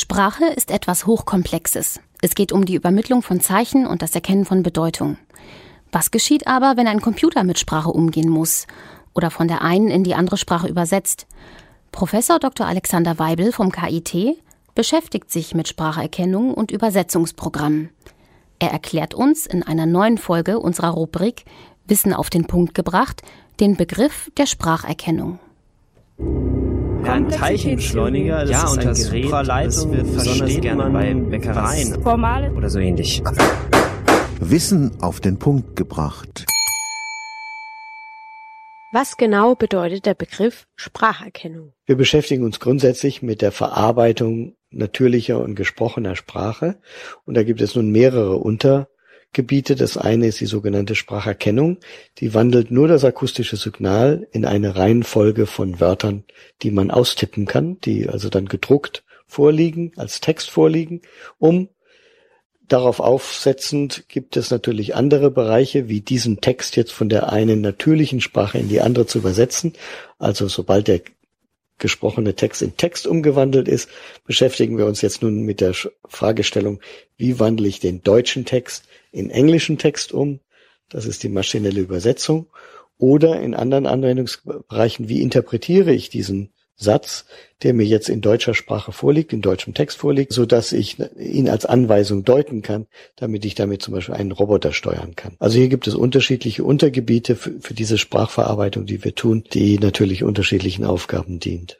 Sprache ist etwas Hochkomplexes. Es geht um die Übermittlung von Zeichen und das Erkennen von Bedeutung. Was geschieht aber, wenn ein Computer mit Sprache umgehen muss oder von der einen in die andere Sprache übersetzt? Professor Dr. Alexander Weibel vom KIT beschäftigt sich mit Spracherkennung und Übersetzungsprogrammen. Er erklärt uns in einer neuen Folge unserer Rubrik Wissen auf den Punkt gebracht den Begriff der Spracherkennung. Ja, ein Teilchenbeschleuniger, das ja, ist und ein das Gerät, Supraleitung, das wir besonders gerne bei Bäckereien Formale oder so ähnlich. Wissen auf den Punkt gebracht. Was genau bedeutet der Begriff Spracherkennung? Wir beschäftigen uns grundsätzlich mit der Verarbeitung natürlicher und gesprochener Sprache. Und da gibt es nun mehrere Untergebiete. Das eine ist die sogenannte Spracherkennung. Die wandelt nur das akustische Signal in eine Reihenfolge von Wörtern, die man austippen kann, die also dann gedruckt vorliegen, als Text vorliegen, um Darauf aufsetzend gibt es natürlich andere Bereiche, wie diesen Text jetzt von der einen natürlichen Sprache in die andere zu übersetzen. Also sobald der gesprochene Text in Text umgewandelt ist, beschäftigen wir uns jetzt nun mit der Fragestellung, wie wandle ich den deutschen Text in englischen Text um? Das ist die maschinelle Übersetzung. Oder in anderen Anwendungsbereichen, wie interpretiere ich diesen Satz, der mir jetzt in deutscher Sprache vorliegt, in deutschem Text vorliegt, so dass ich ihn als Anweisung deuten kann, damit ich damit zum Beispiel einen Roboter steuern kann. Also hier gibt es unterschiedliche Untergebiete für, für diese Sprachverarbeitung, die wir tun, die natürlich unterschiedlichen Aufgaben dient.